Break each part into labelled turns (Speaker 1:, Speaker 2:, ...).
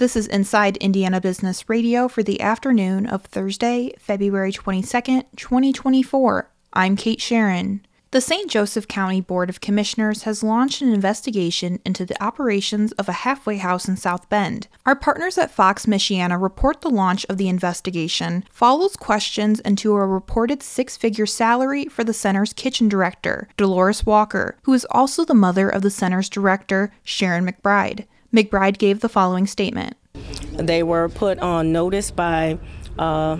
Speaker 1: This is Inside Indiana Business Radio for the afternoon of Thursday, February 22nd, 2024. I'm Kate Sharon. The St. Joseph County Board of Commissioners has launched an investigation into the operations of a halfway house in South Bend. Our partners at Fox Michiana report the launch of the investigation follows questions into a reported six figure salary for the center's kitchen director, Dolores Walker, who is also the mother of the center's director, Sharon McBride. McBride gave the following statement
Speaker 2: They were put on notice by uh,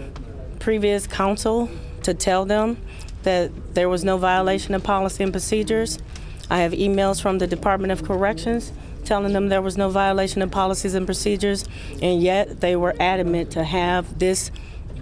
Speaker 2: previous counsel to tell them that there was no violation of policy and procedures. I have emails from the Department of Corrections telling them there was no violation of policies and procedures, and yet they were adamant to have this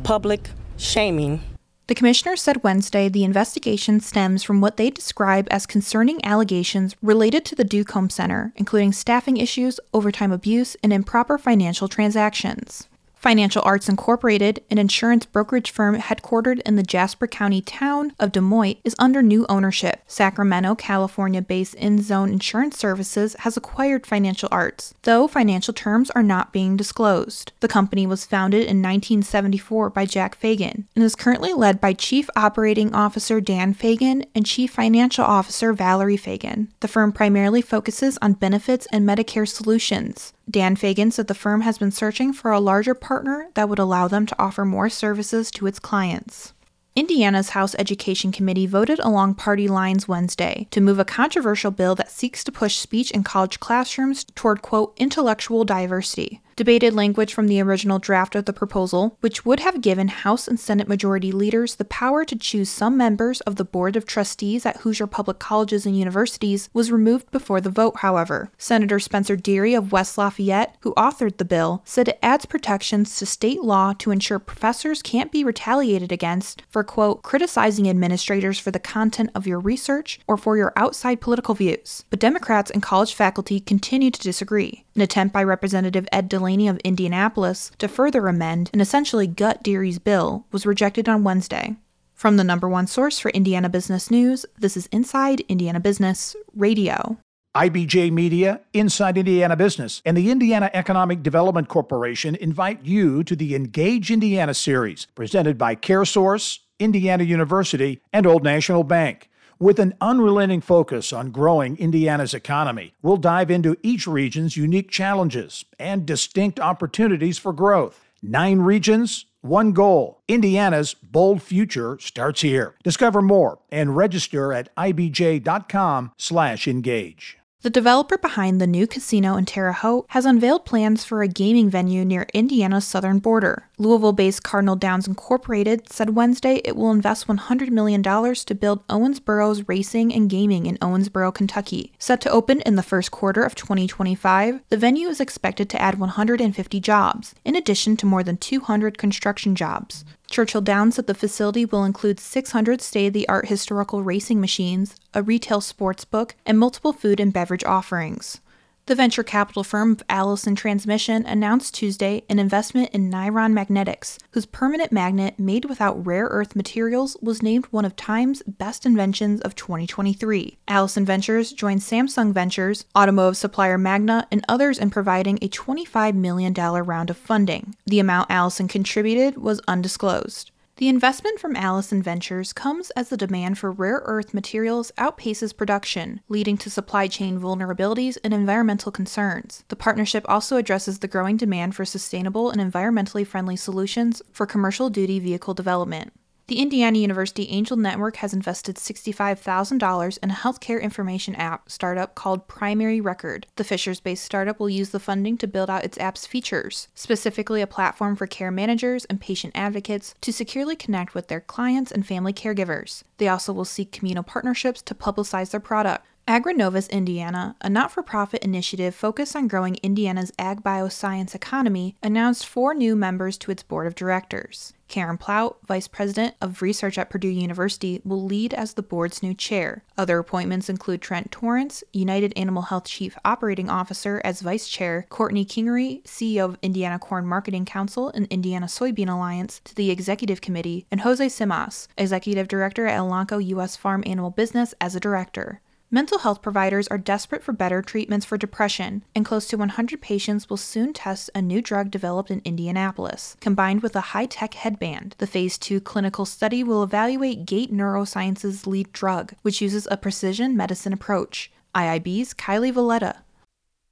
Speaker 2: public shaming.
Speaker 1: The commissioner said Wednesday the investigation stems from what they describe as concerning allegations related to the DuComb Center, including staffing issues, overtime abuse, and improper financial transactions. Financial Arts Incorporated, an insurance brokerage firm headquartered in the Jasper County town of DeMotte, is under new ownership. Sacramento, California based Inszone Insurance Services has acquired Financial Arts, though financial terms are not being disclosed. The company was founded in 1974 by Jack Fagan and is currently led by Chief Operating Officer Dan Fagan and Chief Financial Officer Valerie Fagan. The firm primarily focuses on benefits and Medicare solutions. Dan Fagan said the firm has been searching for a larger partner that would allow them to offer more services to its clients. Indiana's House Education Committee voted along party lines Wednesday to move a controversial bill that seeks to push speech in college classrooms toward, quote, intellectual diversity debated language from the original draft of the proposal, which would have given House and Senate Majority leaders the power to choose some members of the Board of Trustees at Hoosier Public Colleges and Universities, was removed before the vote, however. Senator Spencer Deery of West Lafayette, who authored the bill, said it adds protections to state law to ensure professors can't be retaliated against for, quote, criticizing administrators for the content of your research or for your outside political views. But Democrats and college faculty continue to disagree. An attempt by Representative Ed Delaney of Indianapolis to further amend and essentially gut Deery's bill was rejected on Wednesday. From the number one source for Indiana business news, this is Inside Indiana Business Radio.
Speaker 3: IBJ Media, Inside Indiana Business, and the Indiana Economic Development Corporation invite you to the Engage Indiana series presented by CareSource, Indiana University, and Old National Bank. With an unrelenting focus on growing Indiana's economy, we'll dive into each region's unique challenges and distinct opportunities for growth. Nine regions, one goal. Indiana's bold future starts here. Discover more and register at ibj.com/engage.
Speaker 1: The developer behind the new casino in Terre Haute has unveiled plans for a gaming venue near Indiana's southern border. Louisville based Cardinal Downs Incorporated said Wednesday it will invest $100 million to build Owensboro's Racing and Gaming in Owensboro, Kentucky. Set to open in the first quarter of 2025, the venue is expected to add 150 jobs, in addition to more than 200 construction jobs. Churchill Downs said the facility will include 600 state of the art historical racing machines, a retail sports book, and multiple food and beverage offerings. The venture capital firm Allison Transmission announced Tuesday an investment in Niron Magnetics, whose permanent magnet made without rare earth materials was named one of Time's best inventions of 2023. Allison Ventures joined Samsung Ventures, automotive supplier Magna, and others in providing a $25 million round of funding. The amount Allison contributed was undisclosed. The investment from Allison Ventures comes as the demand for rare earth materials outpaces production, leading to supply chain vulnerabilities and environmental concerns. The partnership also addresses the growing demand for sustainable and environmentally friendly solutions for commercial duty vehicle development. The Indiana University Angel Network has invested $65,000 in a healthcare information app startup called Primary Record. The Fishers based startup will use the funding to build out its app's features, specifically a platform for care managers and patient advocates to securely connect with their clients and family caregivers. They also will seek communal partnerships to publicize their product. AgriNovus Indiana, a not for profit initiative focused on growing Indiana's ag bioscience economy, announced four new members to its board of directors. Karen Plaut, Vice President of Research at Purdue University, will lead as the board's new chair. Other appointments include Trent Torrance, United Animal Health Chief Operating Officer, as Vice Chair, Courtney Kingery, CEO of Indiana Corn Marketing Council and Indiana Soybean Alliance, to the Executive Committee, and Jose Simas, Executive Director at Elanco U.S. Farm Animal Business, as a director. Mental health providers are desperate for better treatments for depression, and close to 100 patients will soon test a new drug developed in Indianapolis, combined with a high tech headband. The Phase 2 clinical study will evaluate Gate Neuroscience's lead drug, which uses a precision medicine approach. IIB's Kylie Veleta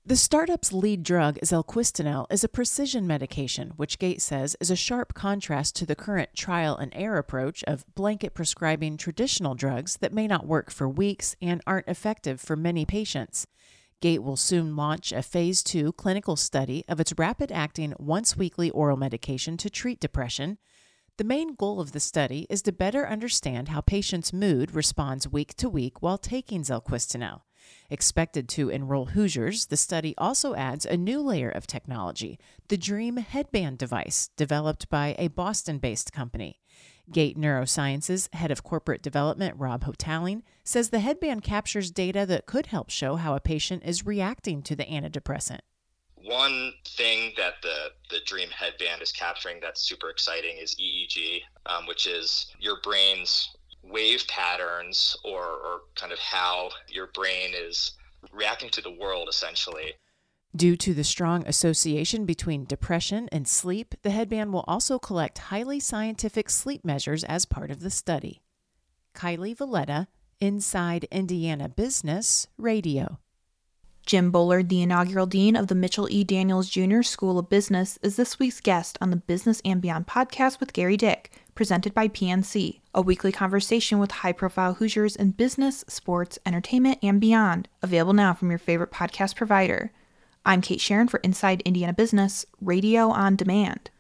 Speaker 4: the startup's lead drug, zelquistinel, is a precision medication, which Gate says is a sharp contrast to the current trial and error approach of blanket prescribing traditional drugs that may not work for weeks and aren't effective for many patients. Gate will soon launch a phase 2 clinical study of its rapid acting once weekly oral medication to treat depression. The main goal of the study is to better understand how patients' mood responds week to week while taking zelquistinel. Expected to enroll Hoosiers, the study also adds a new layer of technology the Dreem headband device, developed by a Boston based company. Gate Neurosciences head of corporate development, Rob Hotaling, says the headband captures data that could help show how a patient is reacting to the antidepressant.
Speaker 5: One thing that the, the Dreem headband is capturing that's super exciting is EEG, um, which is your brain's wave patterns or, or kind of how your brain is reacting to the world essentially.
Speaker 4: Due to the strong association between depression and sleep, the headband will also collect highly scientific sleep measures as part of the study. Kylie Veleta, Inside Indiana Business Radio.
Speaker 1: Jim Bullard, the inaugural dean of the Mitchell E. Daniels Jr. School of Business, is this week's guest on the Business and Beyond podcast with Gerry Dick, presented by PNC, a weekly conversation with high profile Hoosiers in business, sports, entertainment, and beyond. Available now from your favorite podcast provider. I'm Kate Sharon for Inside Indiana Business, radio on demand.